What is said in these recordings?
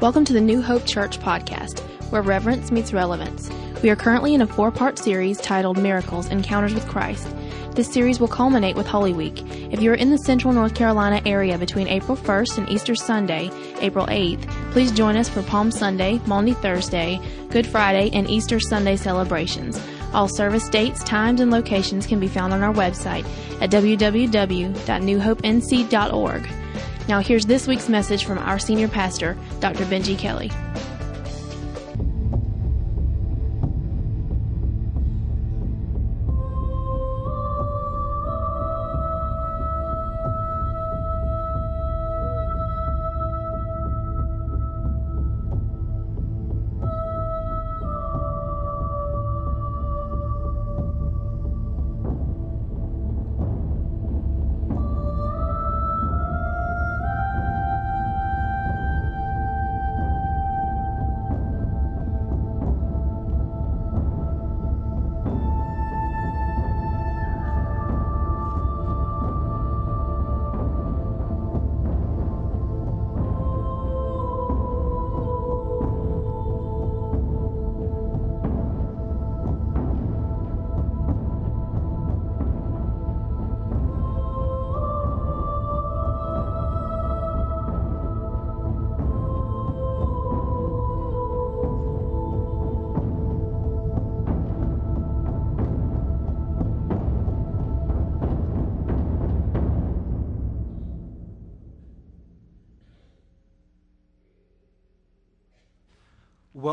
Welcome to the New Hope Church podcast, where reverence meets relevance. We are currently in a four part series titled Miracles Encounters with Christ. This series will culminate with Holy Week. If you are in the central North Carolina area between April 1st and Easter Sunday, April 8th, please join us for Palm Sunday, Maundy Thursday, Good Friday, and Easter Sunday celebrations. All service dates, times, and locations can be found on our website at www.newhopenc.org. Now, here's this week's message from our senior pastor, Dr. Benji Kelly.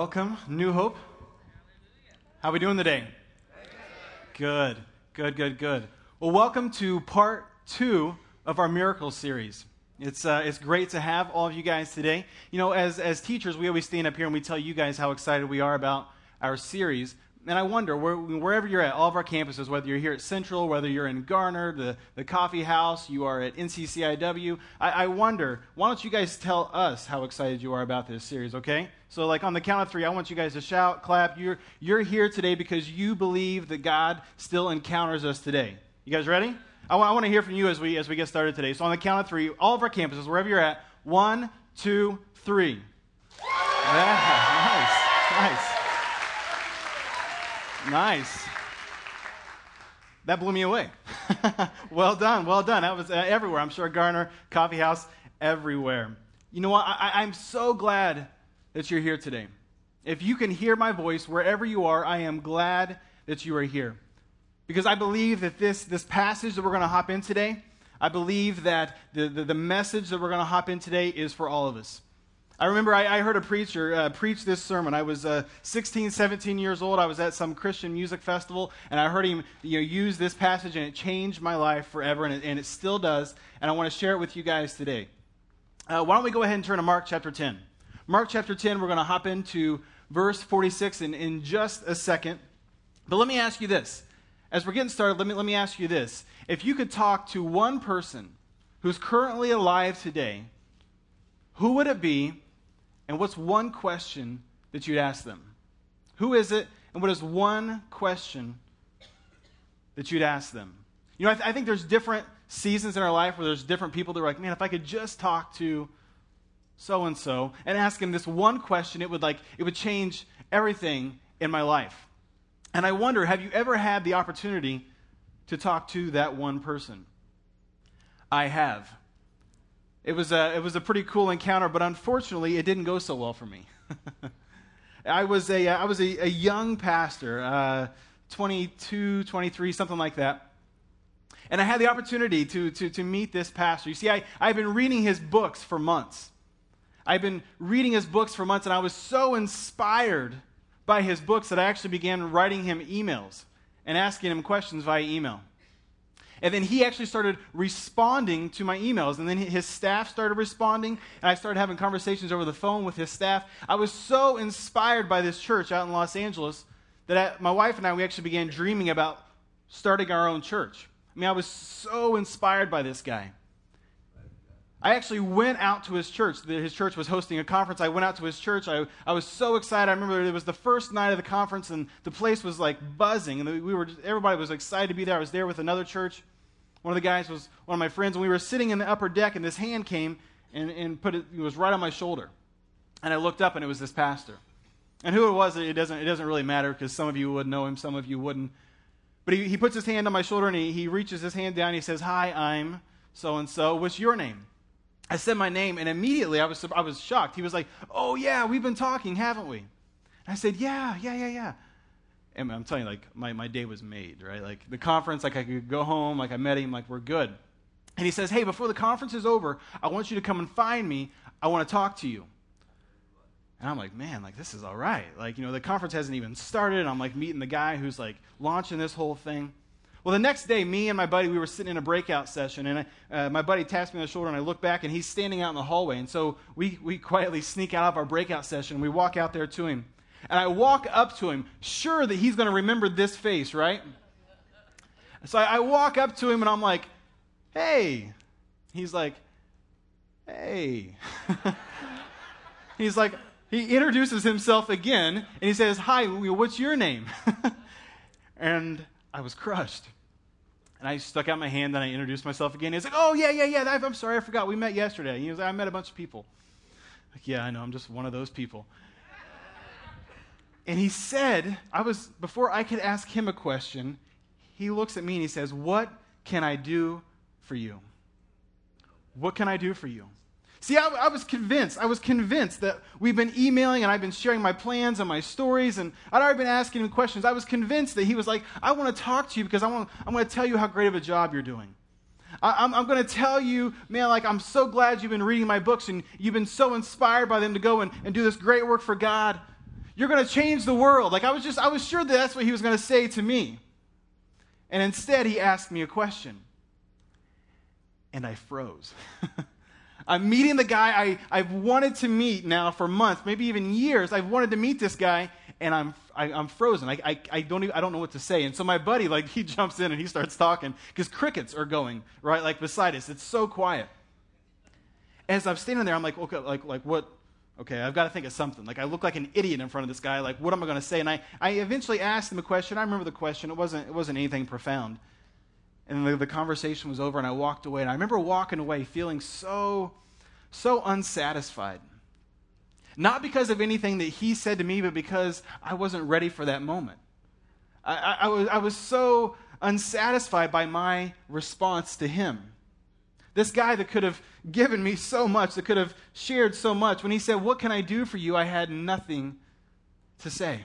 Welcome, New Hope. How are we doing today? Good, good, good, good. Well, welcome to part two of our miracle series. It's, uh, it's great to have all of you guys today. You know, as, as teachers, we always stand up here and we tell you guys how excited we are about our series. And I wonder, where, wherever you're at, all of our campuses, whether you're here at Central, whether you're in Garner, the, the coffee house, you are at NCCIW, I, I wonder, why don't you guys tell us how excited you are about this series, okay? So, like on the count of three, I want you guys to shout, clap. You're, you're here today because you believe that God still encounters us today. You guys ready? I want, want to hear from you as we, as we get started today. So, on the count of three, all of our campuses, wherever you're at, one, two, three. Yeah, nice, nice. Nice. That blew me away. well done, well done. That was uh, everywhere. I'm sure Garner, Coffee House, everywhere. You know what? I, I'm so glad that you're here today. If you can hear my voice wherever you are, I am glad that you are here. Because I believe that this, this passage that we're going to hop in today, I believe that the, the, the message that we're going to hop in today is for all of us. I remember I, I heard a preacher uh, preach this sermon. I was uh, 16, 17 years old. I was at some Christian music festival, and I heard him you know, use this passage, and it changed my life forever, and it, and it still does. And I want to share it with you guys today. Uh, why don't we go ahead and turn to Mark chapter 10? Mark chapter 10, we're going to hop into verse 46 in, in just a second. But let me ask you this. As we're getting started, let me, let me ask you this. If you could talk to one person who's currently alive today, who would it be and what's one question that you'd ask them? Who is it? And what is one question that you'd ask them? You know, I, th- I think there's different seasons in our life where there's different people that are like, man, if I could just talk to so and so and ask him this one question, it would like it would change everything in my life. And I wonder, have you ever had the opportunity to talk to that one person? I have. It was a, it was a pretty cool encounter, but unfortunately, it didn't go so well for me. I was a, I was a, a young pastor, uh, 22, 23, something like that. And I had the opportunity to, to, to meet this pastor. You see, I, I've been reading his books for months. I've been reading his books for months, and I was so inspired by his books that I actually began writing him emails and asking him questions via email. And then he actually started responding to my emails. And then his staff started responding. And I started having conversations over the phone with his staff. I was so inspired by this church out in Los Angeles that I, my wife and I, we actually began dreaming about starting our own church. I mean, I was so inspired by this guy. I actually went out to his church. His church was hosting a conference. I went out to his church. I, I was so excited. I remember it was the first night of the conference, and the place was like buzzing. And we were, everybody was excited to be there. I was there with another church. One of the guys was one of my friends, and we were sitting in the upper deck, and this hand came and, and put it, it was right on my shoulder. And I looked up, and it was this pastor. And who it was, it doesn't, it doesn't really matter because some of you would know him, some of you wouldn't. But he, he puts his hand on my shoulder and he, he reaches his hand down. And he says, Hi, I'm so and so. What's your name? I said my name, and immediately I was, I was shocked. He was like, Oh, yeah, we've been talking, haven't we? And I said, Yeah, yeah, yeah, yeah. And I'm telling you, like, my, my day was made, right? Like, the conference, like, I could go home, like, I met him, like, we're good. And he says, Hey, before the conference is over, I want you to come and find me. I want to talk to you. And I'm like, man, like this is all right. Like, you know, the conference hasn't even started. I'm like meeting the guy who's like launching this whole thing. Well, the next day, me and my buddy, we were sitting in a breakout session, and I, uh, my buddy taps me on the shoulder, and I look back, and he's standing out in the hallway. And so we, we quietly sneak out of our breakout session, and we walk out there to him. And I walk up to him, sure that he's going to remember this face, right? So I, I walk up to him, and I'm like, hey. He's like, hey. he's like, he introduces himself again and he says, Hi, what's your name? and I was crushed. And I stuck out my hand and I introduced myself again. He's like, Oh, yeah, yeah, yeah. I'm sorry, I forgot. We met yesterday. He was like, I met a bunch of people. Like, yeah, I know. I'm just one of those people. And he said, I was, before I could ask him a question, he looks at me and he says, What can I do for you? What can I do for you? See, I, I, was convinced. I was convinced that we've been emailing and I've been sharing my plans and my stories, and I'd already been asking him questions. I was convinced that he was like, I want to talk to you because I want, I'm going to tell you how great of a job you're doing. I, I'm, I'm going to tell you, man, like, I'm so glad you've been reading my books and you've been so inspired by them to go and, and do this great work for God. You're going to change the world. Like, I was just, I was sure that that's what he was going to say to me. And instead, he asked me a question. And I froze. I'm meeting the guy I, I've wanted to meet now for months, maybe even years. I've wanted to meet this guy, and I'm, I, am i am frozen. I, I, I, don't even, I don't know what to say. And so my buddy, like, he jumps in and he starts talking because crickets are going, right, like beside us. It's so quiet. As I'm standing there, I'm like, okay, like, like what? Okay, I've got to think of something. Like, I look like an idiot in front of this guy. Like, what am I going to say? And I, I eventually asked him a question. I remember the question. It wasn't, it wasn't anything profound. And the, the conversation was over, and I walked away. And I remember walking away feeling so, so unsatisfied. Not because of anything that he said to me, but because I wasn't ready for that moment. I, I, I was, I was so unsatisfied by my response to him. This guy that could have given me so much, that could have shared so much, when he said, What can I do for you? I had nothing to say.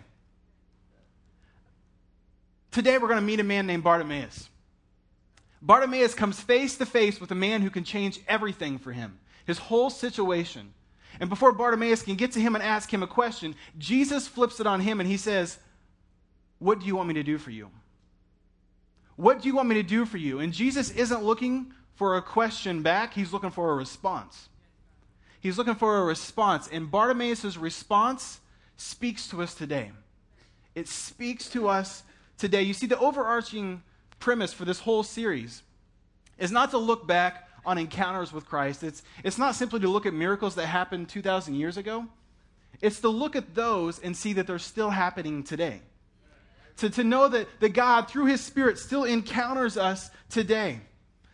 Today we're going to meet a man named Bartimaeus. Bartimaeus comes face to face with a man who can change everything for him, his whole situation. And before Bartimaeus can get to him and ask him a question, Jesus flips it on him and he says, What do you want me to do for you? What do you want me to do for you? And Jesus isn't looking for a question back, he's looking for a response. He's looking for a response. And Bartimaeus' response speaks to us today. It speaks to us today. You see, the overarching premise for this whole series is not to look back on encounters with Christ. It's, it's not simply to look at miracles that happened 2,000 years ago. It's to look at those and see that they're still happening today. To, to know that, that God, through His Spirit, still encounters us today.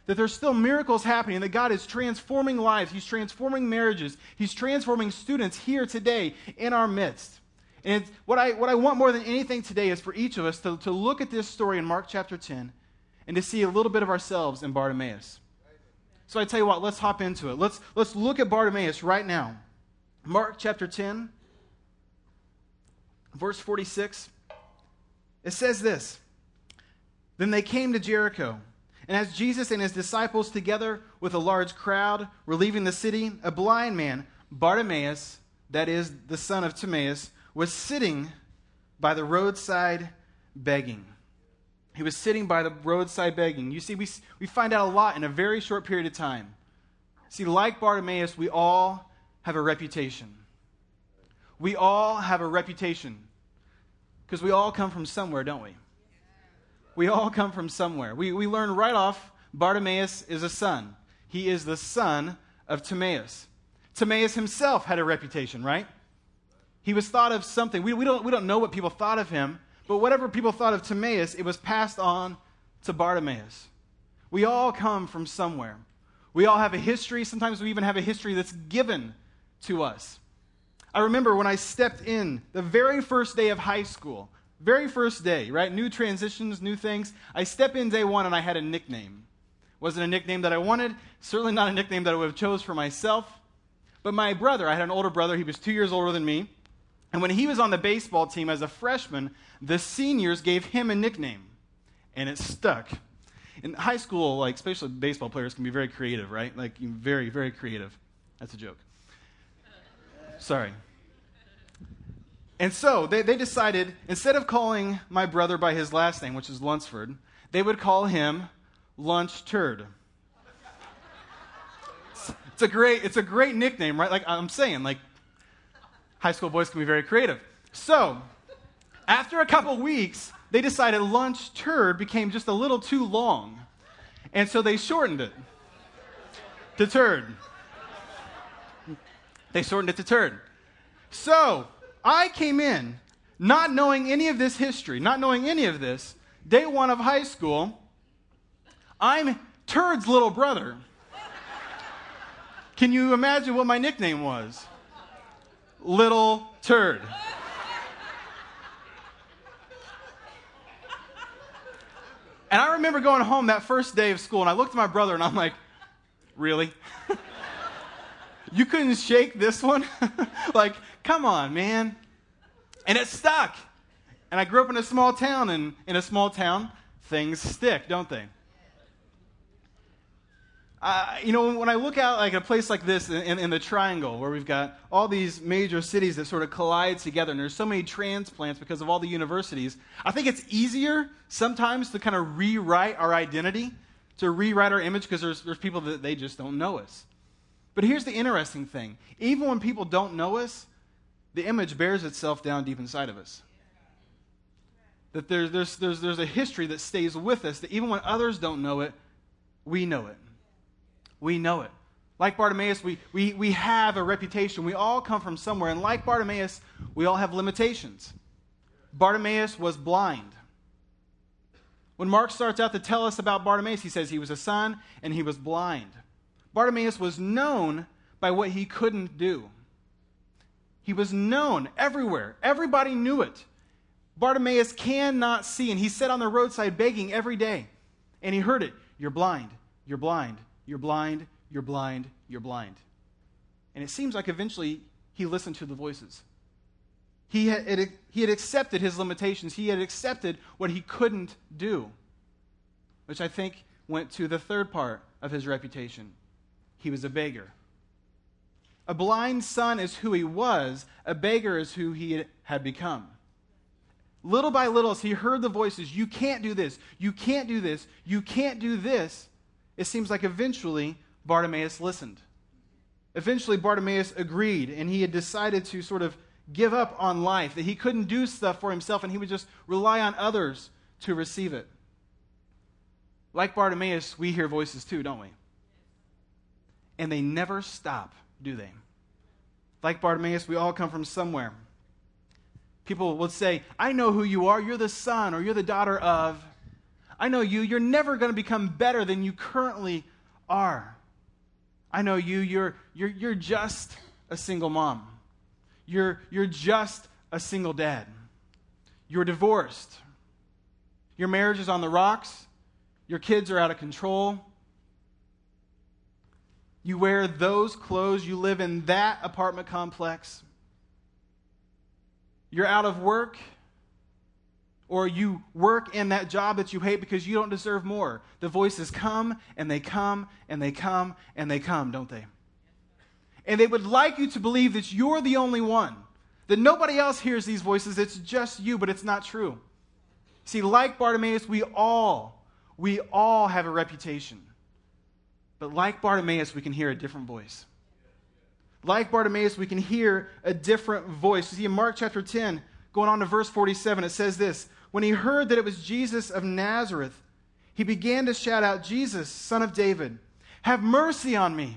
That there's still miracles happening, that God is transforming lives, He's transforming marriages, He's transforming students here today in our midst. And what I, what I want more than anything today is for each of us to, to look at this story in Mark chapter 10 and to see a little bit of ourselves in Bartimaeus. So I tell you what, let's hop into it. Let's, let's look at Bartimaeus right now. Mark chapter 10, verse 46. It says this Then they came to Jericho. And as Jesus and his disciples, together with a large crowd, were leaving the city, a blind man, Bartimaeus, that is the son of Timaeus, was sitting by the roadside begging. He was sitting by the roadside begging. You see, we, we find out a lot in a very short period of time. See, like Bartimaeus, we all have a reputation. We all have a reputation. Because we all come from somewhere, don't we? We all come from somewhere. We, we learn right off Bartimaeus is a son. He is the son of Timaeus. Timaeus himself had a reputation, right? He was thought of something. We, we, don't, we don't know what people thought of him, but whatever people thought of Timaeus, it was passed on to Bartimaeus. We all come from somewhere. We all have a history. Sometimes we even have a history that's given to us. I remember when I stepped in the very first day of high school, very first day, right? New transitions, new things. I step in day one and I had a nickname. Wasn't a nickname that I wanted, certainly not a nickname that I would have chose for myself. But my brother, I had an older brother, he was two years older than me. And when he was on the baseball team as a freshman, the seniors gave him a nickname. And it stuck. In high school, like especially baseball players can be very creative, right? Like very, very creative. That's a joke. Sorry. And so they, they decided, instead of calling my brother by his last name, which is Lunsford, they would call him Lunch Turd. It's, it's, a great, it's a great nickname, right? Like I'm saying, like high school boys can be very creative. So, after a couple weeks, they decided Lunch Turd became just a little too long. And so they shortened it to Turd. They shortened it to Turd. So, I came in not knowing any of this history, not knowing any of this, day one of high school. I'm Turd's little brother. Can you imagine what my nickname was? Little Turd. And I remember going home that first day of school, and I looked at my brother and I'm like, Really? you couldn't shake this one? like, Come on, man. And it stuck. And I grew up in a small town, and in a small town, things stick, don't they? You know, when I look out like a place like this in, in, in, the Triangle, where we've got all these major cities that sort of collide together, and there's so many transplants because of all the universities, I think it's easier sometimes to kind of rewrite our identity, to rewrite our image, because there's, there's people that they just don't know us. But here's the interesting thing even when people don't know us, the image bears itself down deep inside of us. That there's, there's, there's, there's a history that stays with us, that even when others don't know it, we know it. We know it. Like Bartimaeus, we, we, we have a reputation. We all come from somewhere. And like Bartimaeus, we all have limitations. Bartimaeus was blind. When Mark starts out to tell us about Bartimaeus, he says he was a son and he was blind. Bartimaeus was known by what he couldn't do. He was known everywhere. Everybody knew it. Bartimaeus cannot see, and he sat on the roadside begging every day. And he heard it You're blind, you're blind, you're blind, you're blind, you're blind. And it seems like eventually he listened to the voices. He had, he had accepted his limitations, he had accepted what he couldn't do, which I think went to the third part of his reputation. He was a beggar. A blind son is who he was, a beggar is who he had become. Little by little, as he heard the voices, you can't do this, you can't do this, you can't do this, it seems like eventually Bartimaeus listened. Eventually, Bartimaeus agreed, and he had decided to sort of give up on life, that he couldn't do stuff for himself, and he would just rely on others to receive it. Like Bartimaeus, we hear voices too, don't we? And they never stop do they? Like Bartimaeus, we all come from somewhere. People will say, I know who you are. You're the son or you're the daughter of. I know you. You're never going to become better than you currently are. I know you. You're, you're, you're just a single mom. You're, you're just a single dad. You're divorced. Your marriage is on the rocks. Your kids are out of control. You wear those clothes. You live in that apartment complex. You're out of work. Or you work in that job that you hate because you don't deserve more. The voices come and they come and they come and they come, don't they? And they would like you to believe that you're the only one, that nobody else hears these voices. It's just you, but it's not true. See, like Bartimaeus, we all, we all have a reputation. But like Bartimaeus, we can hear a different voice. Like Bartimaeus, we can hear a different voice. You see, in Mark chapter 10, going on to verse 47, it says this When he heard that it was Jesus of Nazareth, he began to shout out, Jesus, son of David, have mercy on me.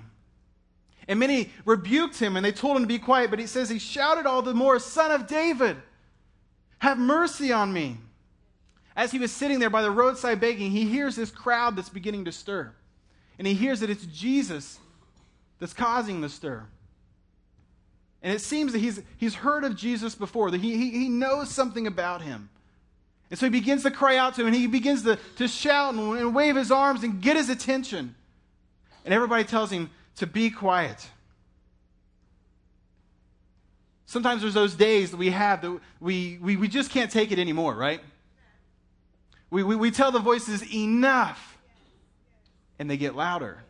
And many rebuked him and they told him to be quiet, but he says he shouted all the more, Son of David, have mercy on me. As he was sitting there by the roadside begging, he hears this crowd that's beginning to stir and he hears that it's Jesus that's causing the stir. And it seems that he's, he's heard of Jesus before, that he, he, he knows something about him. And so he begins to cry out to him, and he begins to, to shout and, and wave his arms and get his attention. And everybody tells him to be quiet. Sometimes there's those days that we have that we, we, we just can't take it anymore, right? We, we, we tell the voices enough, and they get louder,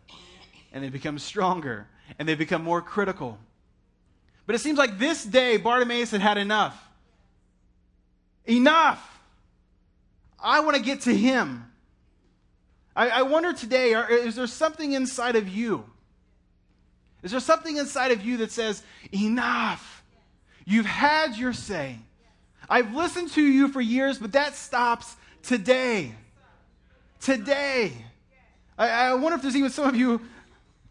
and they become stronger, and they become more critical. But it seems like this day, Bartimaeus had had enough. Enough! I want to get to him. I, I wonder today are, is there something inside of you? Is there something inside of you that says, enough? You've had your say. I've listened to you for years, but that stops today. Today. I, I wonder if there's even some of you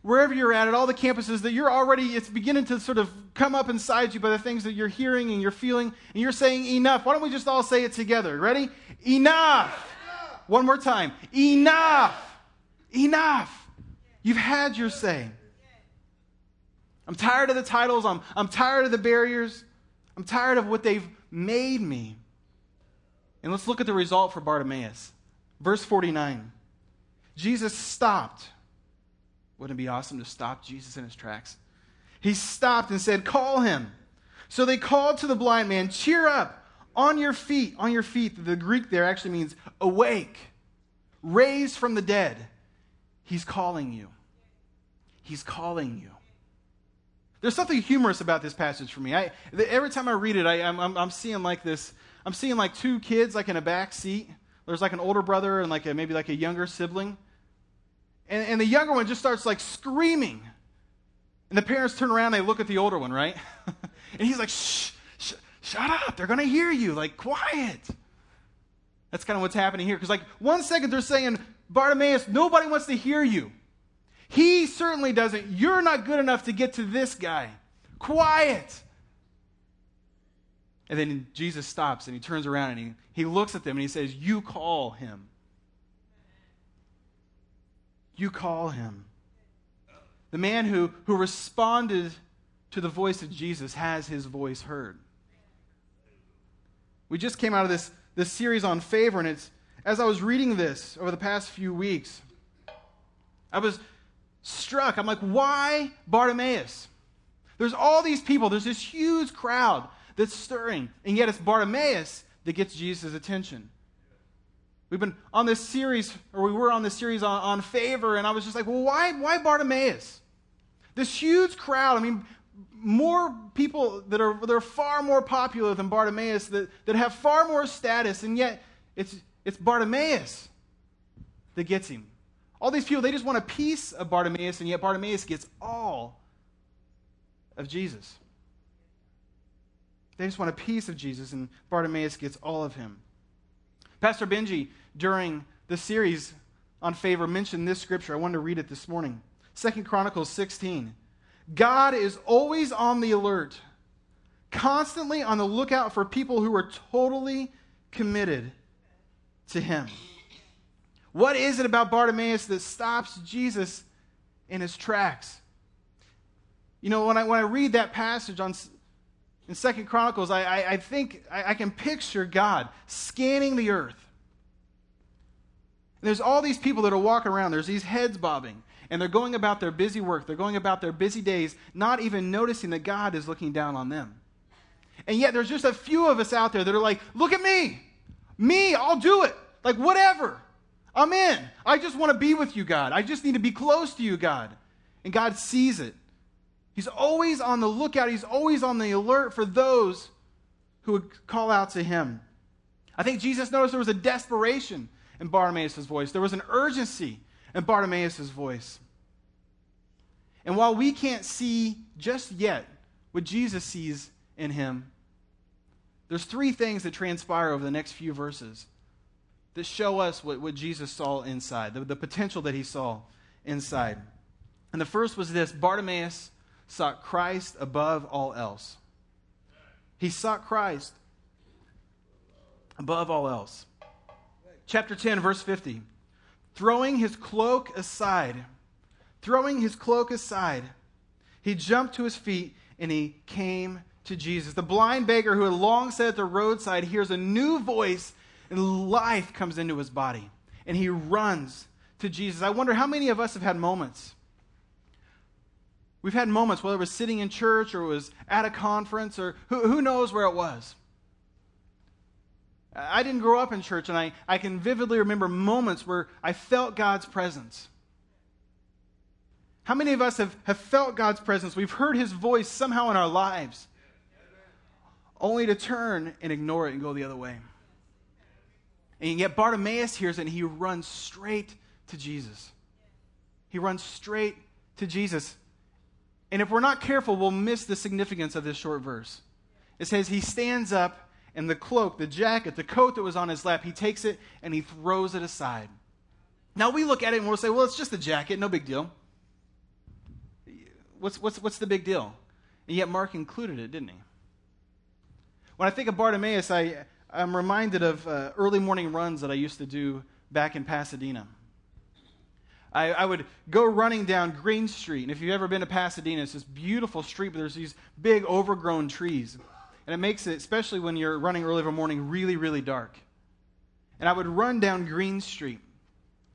wherever you're at, at all the campuses, that you're already, it's beginning to sort of come up inside you by the things that you're hearing and you're feeling, and you're saying, enough. Why don't we just all say it together? Ready? Enough. One more time. Enough. Enough. You've had your say. I'm tired of the titles. I'm, I'm tired of the barriers. I'm tired of what they've made me. And let's look at the result for Bartimaeus. Verse 49. Jesus stopped wouldn't it be awesome to stop Jesus in his tracks? He stopped and said, Call him. So they called to the blind man, Cheer up, on your feet. On your feet. The Greek there actually means awake, raised from the dead. He's calling you. He's calling you. There's something humorous about this passage for me. I, every time I read it, I, am I'm, I'm seeing like this. I'm seeing like two kids like in a back seat. There's like an older brother and like a, maybe like a younger sibling. And, and the younger one just starts like screaming. And the parents turn around, they look at the older one, right? and he's like, shh, shh shut up. They're going to hear you. Like, quiet. That's kind of what's happening here. Because, like, one second they're saying, Bartimaeus, nobody wants to hear you. He certainly doesn't. You're not good enough to get to this guy. Quiet. And then Jesus stops and he turns around and he, he looks at them and he says, You call him you call him. The man who, who responded to the voice of Jesus has his voice heard. We just came out of this, this series on favor, and it's as I was reading this over the past few weeks, I was struck. I'm like, why Bartimaeus? There's all these people, there's this huge crowd that's stirring, and yet it's Bartimaeus that gets Jesus' attention. We've been on this series, or we were on this series on, on favor, and I was just like, well, why, why Bartimaeus? This huge crowd, I mean, more people that are, that are far more popular than Bartimaeus, that, that have far more status, and yet it's, it's Bartimaeus that gets him. All these people, they just want a piece of Bartimaeus, and yet Bartimaeus gets all of Jesus. They just want a piece of Jesus, and Bartimaeus gets all of him. Pastor Benji, during the series on favor, mentioned this scripture. I wanted to read it this morning. Second Chronicles 16. God is always on the alert, constantly on the lookout for people who are totally committed to Him. What is it about Bartimaeus that stops Jesus in his tracks? You know, when I, when I read that passage on, in Second Chronicles, I, I, I think I, I, can picture God scanning the earth. And there's all these people that are walking around. There's these heads bobbing. And they're going about their busy work. They're going about their busy days, not even noticing that God is looking down on them. And yet there's just a few of us out there that are like, look at me. Me, I'll do it. Like, whatever. I'm in. I just want to be with you, God. I just need to be close to you, God. And God sees it. He's always on the lookout, he's always on the alert for those who would call out to him. I think Jesus noticed there was a desperation in Bartimaeus' voice, there was an urgency in Bartimaeus' voice. And while we can't see just yet what Jesus sees in him, there's three things that transpire over the next few verses that show us what, what Jesus saw inside, the, the potential that he saw inside. And the first was this Bartimaeus sought Christ above all else. He sought Christ above all else. Chapter 10, verse 50. Throwing his cloak aside, throwing his cloak aside, he jumped to his feet and he came to Jesus. The blind beggar who had long sat at the roadside hears a new voice, and life comes into his body. And he runs to Jesus. I wonder how many of us have had moments. We've had moments, whether it was sitting in church or it was at a conference or who, who knows where it was. I didn't grow up in church, and I, I can vividly remember moments where I felt God's presence. How many of us have, have felt God's presence? We've heard his voice somehow in our lives, only to turn and ignore it and go the other way. And yet Bartimaeus hears it and he runs straight to Jesus. He runs straight to Jesus. And if we're not careful, we'll miss the significance of this short verse. It says, He stands up, and the cloak, the jacket, the coat that was on his lap, he takes it and he throws it aside. Now we look at it and we'll say, Well, it's just a jacket, no big deal what's, what's, what's the big deal? And yet Mark included it, didn't he? When I think of Bartimaeus, I, I'm reminded of uh, early morning runs that I used to do back in Pasadena. I, I, would go running down Green Street, and if you've ever been to Pasadena, it's this beautiful street, but there's these big overgrown trees. And it makes it, especially when you're running early in the morning, really, really dark. And I would run down Green Street,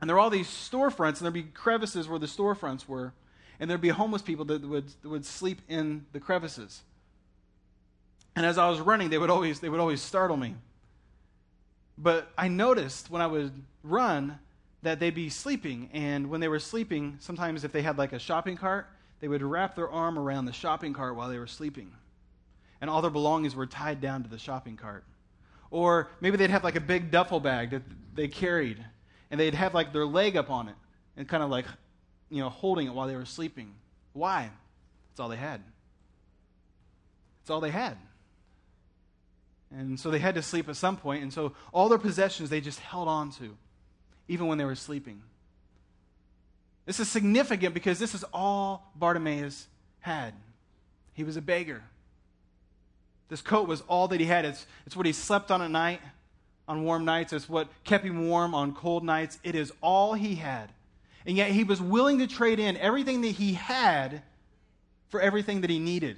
and there were all these storefronts, and there'd be crevices where the storefronts were and there'd be homeless people that would, that would sleep in the crevices. And as I was running, they would always, they would always startle me. But I noticed when I would run that they'd be sleeping. And when they were sleeping, sometimes if they had like a shopping cart, they would wrap their arm around the shopping cart while they were sleeping. And all their belongings were tied down to the shopping cart. Or maybe they'd have like a big duffel bag that they carried, and they'd have like their leg up on it and kind of like you know, holding it while they were sleeping. Why? It's all they had. It's all they had. And so they had to sleep at some point, and so all their possessions they just held on to, even when they were sleeping. This is significant because this is all Bartimaeus had. He was a beggar. This coat was all that he had. It's, it's what he slept on at night, on warm nights. It's what kept him warm on cold nights. It is all he had. And yet he was willing to trade in everything that he had for everything that he needed.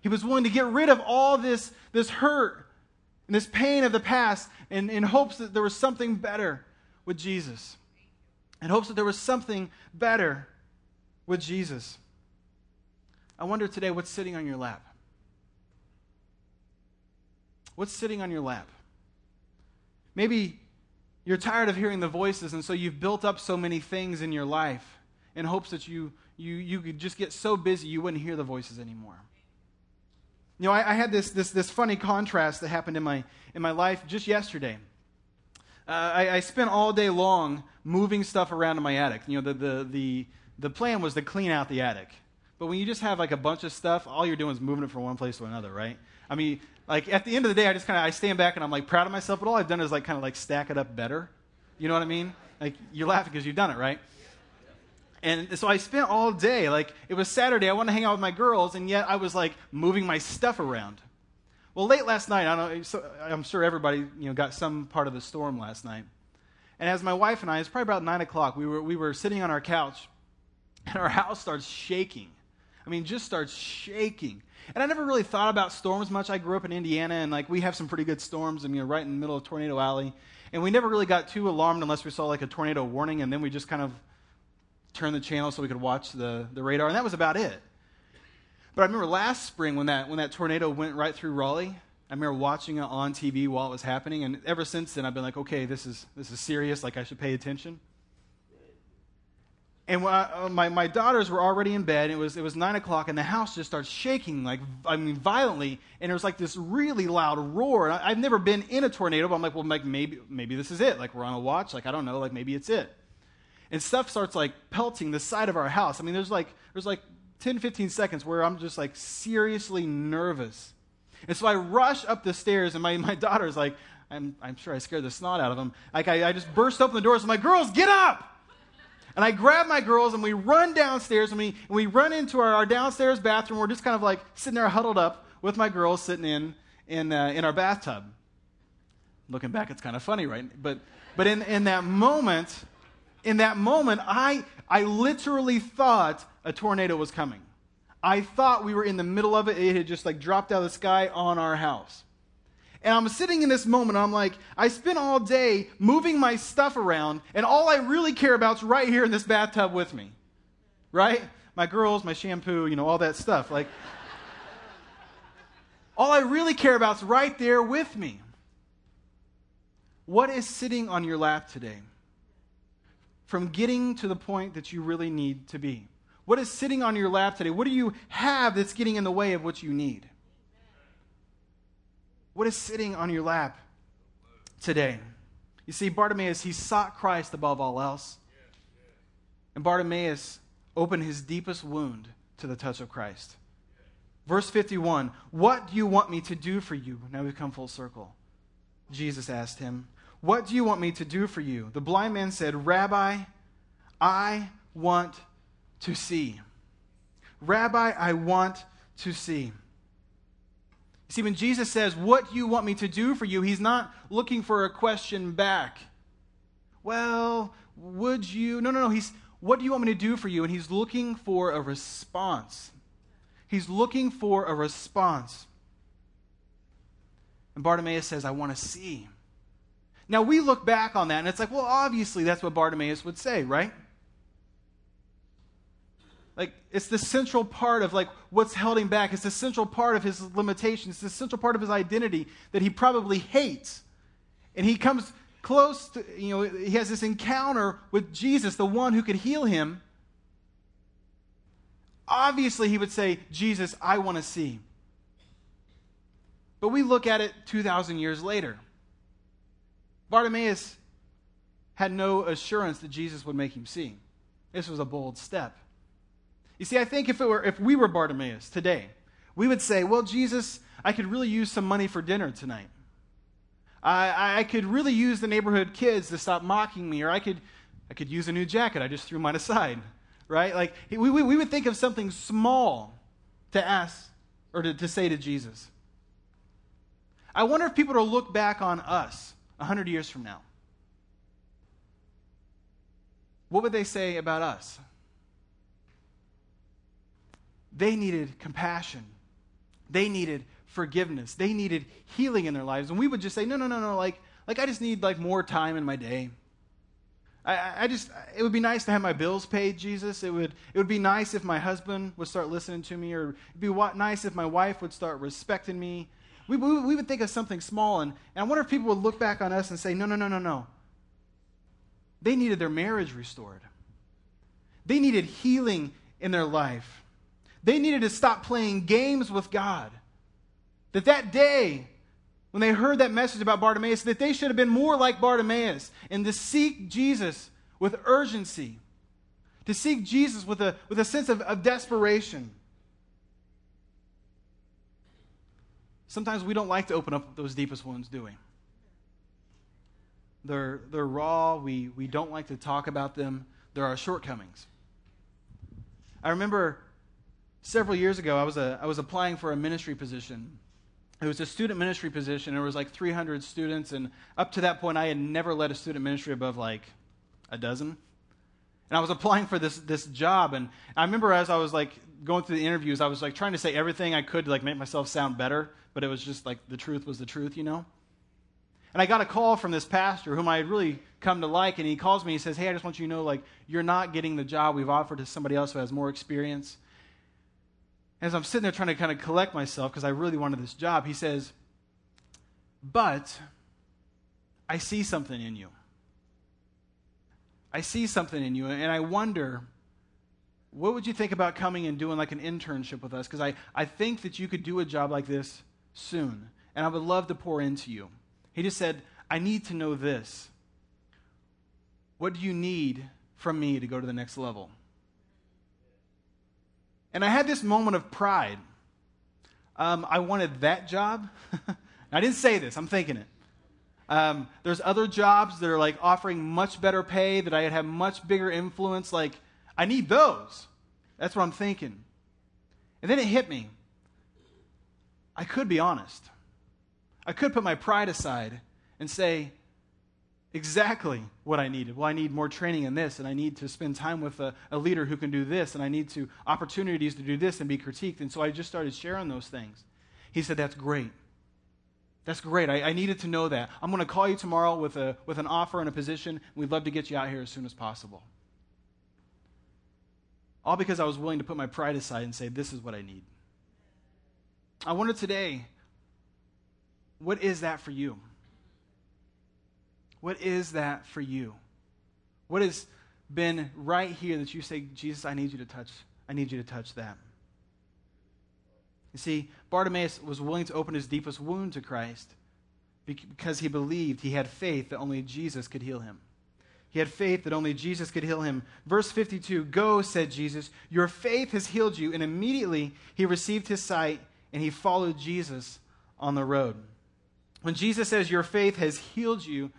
He was willing to get rid of all this, this hurt and this pain of the past in, in hopes that there was something better with Jesus. In hopes that there was something better with Jesus. I wonder today what's sitting on your lap? What's sitting on your lap? Maybe you're tired of hearing the voices, and so you've built up so many things in your life in hopes that you, you, you could just get so busy you wouldn't hear the voices anymore. You know, I, I had this, this, this funny contrast that happened in my, in my life just yesterday. Uh, I, I, spent all day long moving stuff around in my attic. You know, the, the, the, the plan was to clean out the attic. But when you just have like a bunch of stuff, all you're doing is moving it from one place to another, right? I mean, like at the end of the day, I just kind of I stand back and I'm like proud of myself, but all I've done is like kind of like stack it up better. You know what I mean? Like you're laughing because you've done it, right? And so I spent all day, like it was Saturday, I wanted to hang out with my girls, and yet I was like moving my stuff around. Well, late last night, I don't know, I'm sure everybody you know got some part of the storm last night. And as my wife and I, it's probably about nine o'clock, we were we were sitting on our couch, and our house starts shaking. I mean, just starts shaking. And I never really thought about storms much. I grew up in Indiana, and like we have some pretty good storms. I mean, right in the middle of Tornado Alley, and we never really got too alarmed unless we saw like a tornado warning, and then we just kind of turned the channel so we could watch the, the radar, and that was about it. But I remember last spring when that when that tornado went right through Raleigh. I remember watching it on TV while it was happening, and ever since then I've been like, okay, this is this is serious. Like I should pay attention. And I, uh, my, my daughters were already in bed. It was, it was 9 o'clock, and the house just starts shaking, like, I mean, violently. And it was like this really loud roar. I, have never been in a tornado, but I'm like, well, like, maybe, maybe this is it. Like, we're on a watch. Like, I don't know. Like, maybe it's it. And stuff starts like pelting the side of our house. I mean, there's like, there's like 10, 15 seconds where I'm just like seriously nervous. And so I rush up the stairs, and my, my daughter's like, I'm, I'm sure I scared the snot out of them. Like, I, I just burst open the doors. I'm like, girls, get up! And I grab my girls and we run downstairs and we, and we run into our, our downstairs bathroom. We're just kind of like sitting there huddled up with my girls sitting in, in, uh, in our bathtub. Looking back, it's kind of funny, right? But, but in, in that moment, in that moment, I, I literally thought a tornado was coming. I thought we were in the middle of it. It had just like dropped out of the sky on our house. And I'm sitting in this moment, I'm like, I spent all day moving my stuff around, and all I really care about is right here in this bathtub with me. Right? My girls, my shampoo, you know, all that stuff. Like, all I really care about is right there with me. What is sitting on your lap today? From getting to the point that you really need to be. What is sitting on your lap today? What do you have that's getting in the way of what you need? What is sitting on your lap today? You see, Bartimaeus, he sought Christ above all else. And Bartimaeus opened his deepest wound to the touch of Christ. Verse 51 What do you want me to do for you? Now we've come full circle. Jesus asked him, What do you want me to do for you? The blind man said, Rabbi, I want to see. Rabbi, I want to see. See, when Jesus says, What do you want me to do for you? He's not looking for a question back. Well, would you? No, no, no. He's, What do you want me to do for you? And he's looking for a response. He's looking for a response. And Bartimaeus says, I want to see. Now, we look back on that, and it's like, well, obviously, that's what Bartimaeus would say, right? Like, it's the central part of, like, what's held him back. It's the central part of his limitations. It's the central part of his identity that he probably hates. And he comes close to, you know, he has this encounter with Jesus, the one who could heal him. Obviously, he would say, Jesus, I want to see. But we look at it 2,000 years later. Bartimaeus had no assurance that Jesus would make him see. This was a bold step. You see, I think if, it were, if we were Bartimaeus today, we would say, Well, Jesus, I could really use some money for dinner tonight. I, I could really use the neighborhood kids to stop mocking me, or I could, I could use a new jacket. I just threw mine aside, right? Like, we, we, we would think of something small to ask or to, to say to Jesus. I wonder if people will look back on us 100 years from now. What would they say about us? They needed compassion. They needed forgiveness. They needed healing in their lives. And we would just say, no, no, no, no, like, like I just need like more time in my day. I, I just, it would be nice to have my bills paid, Jesus. It would, it would be nice if my husband would start listening to me, or it'd be nice if my wife would start respecting me. We, we, we would think of something small, and, and I wonder if people would look back on us and say, no, no, no, no, no. They needed their marriage restored. They needed healing in their life. They needed to stop playing games with God. That that day, when they heard that message about Bartimaeus, that they should have been more like Bartimaeus and to seek Jesus with urgency, to seek Jesus with a, with a sense of, of desperation. Sometimes we don't like to open up those deepest wounds, do we? They're, they're raw. We, we don't like to talk about them. There are shortcomings. I remember several years ago, I was, a, I was applying for a ministry position. It was a student ministry position. There was like 300 students, and up to that point, I had never led a student ministry above like a dozen. And I was applying for this this job, and I remember as I was like going through the interviews, I was like trying to say everything I could to like make myself sound better, but it was just like the truth was the truth, you know. And I got a call from this pastor whom I had really come to like, and he calls me. He says, "Hey, I just want you to know, like, you're not getting the job we've offered to somebody else who has more experience." as I'm sitting there trying to kind of collect myself because I really wanted this job, he says, But I see something in you. I see something in you, and I wonder, what would you think about coming and doing like an internship with us? Because I, I think that you could do a job like this soon, and I would love to pour into you. He just said, I need to know this. What do you need from me to go to the next level? And I had this moment of pride. Um, I wanted that job. I didn't say this, I'm thinking it. Um, there's other jobs that are like offering much better pay, that I'd have much bigger influence. Like, I need those. That's what I'm thinking. And then it hit me. I could be honest. I could put my pride aside and say, exactly what I needed. Well, I need more training in this, and I need to spend time with a, a, leader who can do this, and I need to opportunities to do this and be critiqued. And so I just started sharing those things. He said, That's great. That's great. I, I needed to know that. I'm going to call you tomorrow with, a, with an offer and a position. We'd love to get you out here as soon as possible. All because I was willing to put my pride aside and say, This is what I need. I wonder today, what is that for you? What is that for you? What has been right here that you say, Jesus, I need you to touch, I need you to touch that? You see, Bartimaeus was willing to open his deepest wound to Christ because he believed he had faith that only Jesus could heal him. He had faith that only Jesus could heal him. Verse 52 Go, said Jesus, your faith has healed you. And immediately he received his sight and he followed Jesus on the road. When Jesus says, Your faith has healed you,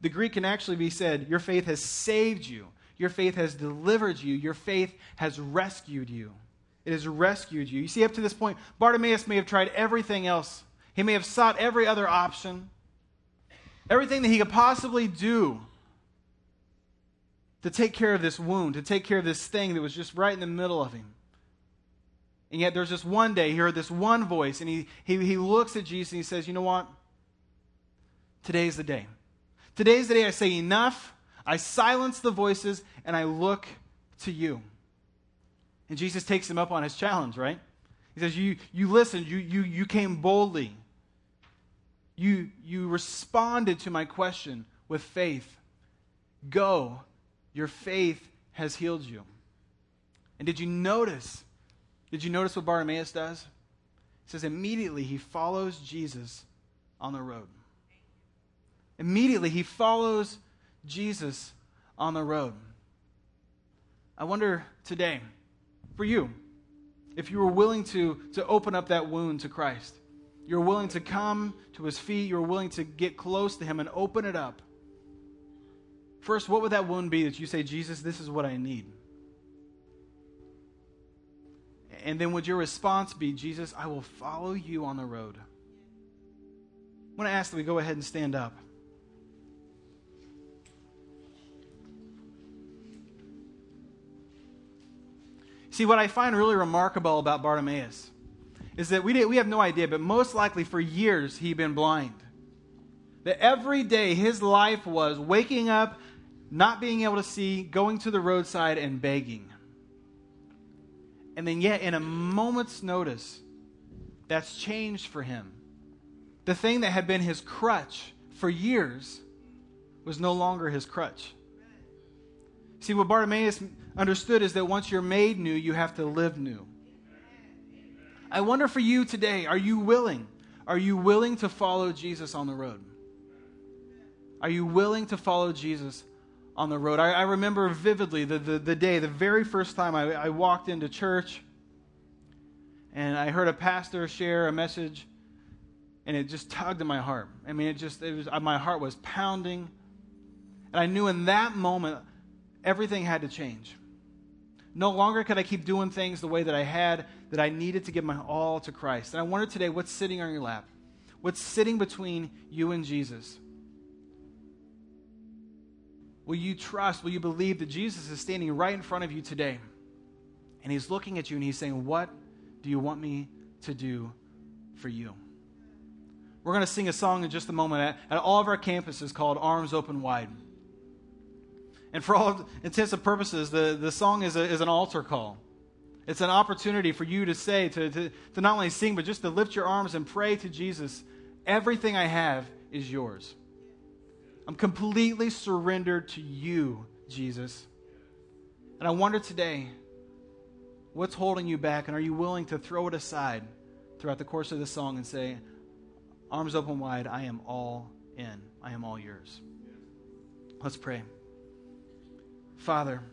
the Greek can actually be said, Your faith has saved you. Your faith has delivered you. Your faith has rescued you. It has rescued you. You see, up to this point, Bartimaeus may have tried everything else. He may have sought every other option, everything that he could possibly do to take care of this wound, to take care of this thing that was just right in the middle of him. And yet, there's this one day, he heard this one voice, and he, he, he looks at Jesus and he says, You know what? Today's the day. Today's the day I say enough, I silence the voices, and I look to you. And Jesus takes him up on his challenge, right? He says, You, you listened, you, you, you came boldly. You, you responded to my question with faith. Go, your faith has healed you. And did you notice? Did you notice what Bartimaeus does? He says, immediately he follows Jesus on the road. Immediately, he follows Jesus on the road. I wonder today, for you, if you were willing to, to open up that wound to Christ, you're willing to come to his feet, you're willing to get close to him and open it up. First, what would that wound be that you say, Jesus, this is what I need? And then would your response be, Jesus, I will follow you on the road? I want to ask that we go ahead and stand up. See, what I find really remarkable about Bartimaeus is that we, did, we have no idea, but most likely for years he'd been blind. That every day his life was waking up, not being able to see, going to the roadside and begging. And then, yet, in a moment's notice, that's changed for him. The thing that had been his crutch for years was no longer his crutch. See, what Bartimaeus understood is that once you're made new, you have to live new. I wonder for you today, are you willing? Are you willing to follow Jesus on the road? Are you willing to follow Jesus on the road? I, I remember vividly the, the, the, day, the very first time I, I walked into church, and I heard a pastor share a message, and it just tugged at my heart. I mean, it just, it was, my heart was pounding. And I knew in that moment, everything had to change. No longer could I keep doing things the way that I had, that I needed to give my all to Christ. And I wonder today what's sitting on your lap? What's sitting between you and Jesus? Will you trust, will you believe that Jesus is standing right in front of you today? And he's looking at you and he's saying, What do you want me to do for you? We're going to sing a song in just a moment at, at all of our campuses called Arms Open Wide. And for all intents and purposes, the, the song is, a, is an altar call. It's an opportunity for you to say, to, to, to not only sing, but just to lift your arms and pray to Jesus everything I have is yours. I'm completely surrendered to you, Jesus. And I wonder today, what's holding you back? And are you willing to throw it aside throughout the course of this song and say, Arms open wide, I am all in. I am all yours. Let's pray. Father,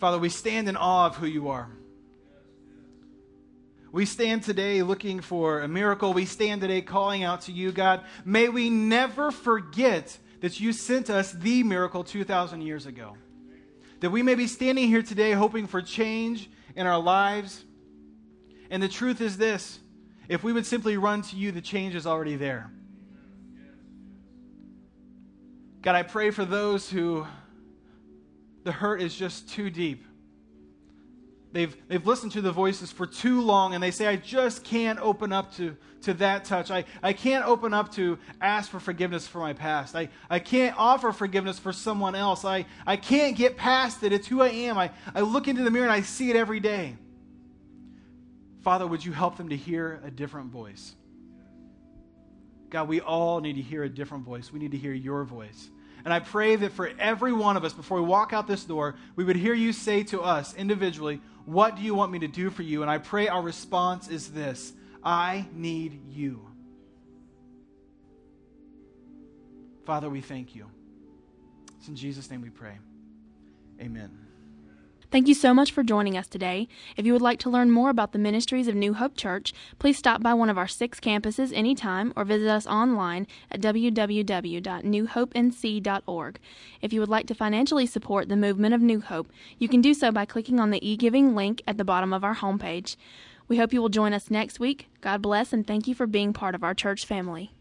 Father, we stand in awe of who you are. We stand today looking for a miracle. We stand today calling out to you, God. May we never forget that you sent us the miracle 2,000 years ago. That we may be standing here today hoping for change in our lives. And the truth is this If we would simply run to you, the change is already there. God, I pray for those who the hurt is just too deep. They've, they've listened to the voices for too long and they say, I just can't open up to, to that touch. I, I can't open up to ask for forgiveness for my past. I, I can't offer forgiveness for someone else. I, I can't get past it. It's who I am. I, I look into the mirror and I see it every day. Father, would you help them to hear a different voice? God, we all need to hear a different voice. We need to hear your voice. And I pray that for every one of us, before we walk out this door, we would hear you say to us individually, What do you want me to do for you? And I pray our response is this I need you. Father, we thank you. It's in Jesus' name we pray. Amen. Thank you so much for joining us today. If you would like to learn more about the ministries of New Hope Church, please stop by one of our six campuses anytime or visit us online at www.newhopenc.org. If you would like to financially support the movement of New Hope, you can do so by clicking on the e-giving link at the bottom of our homepage. We hope you will join us next week. God bless and thank you for being part of our church family.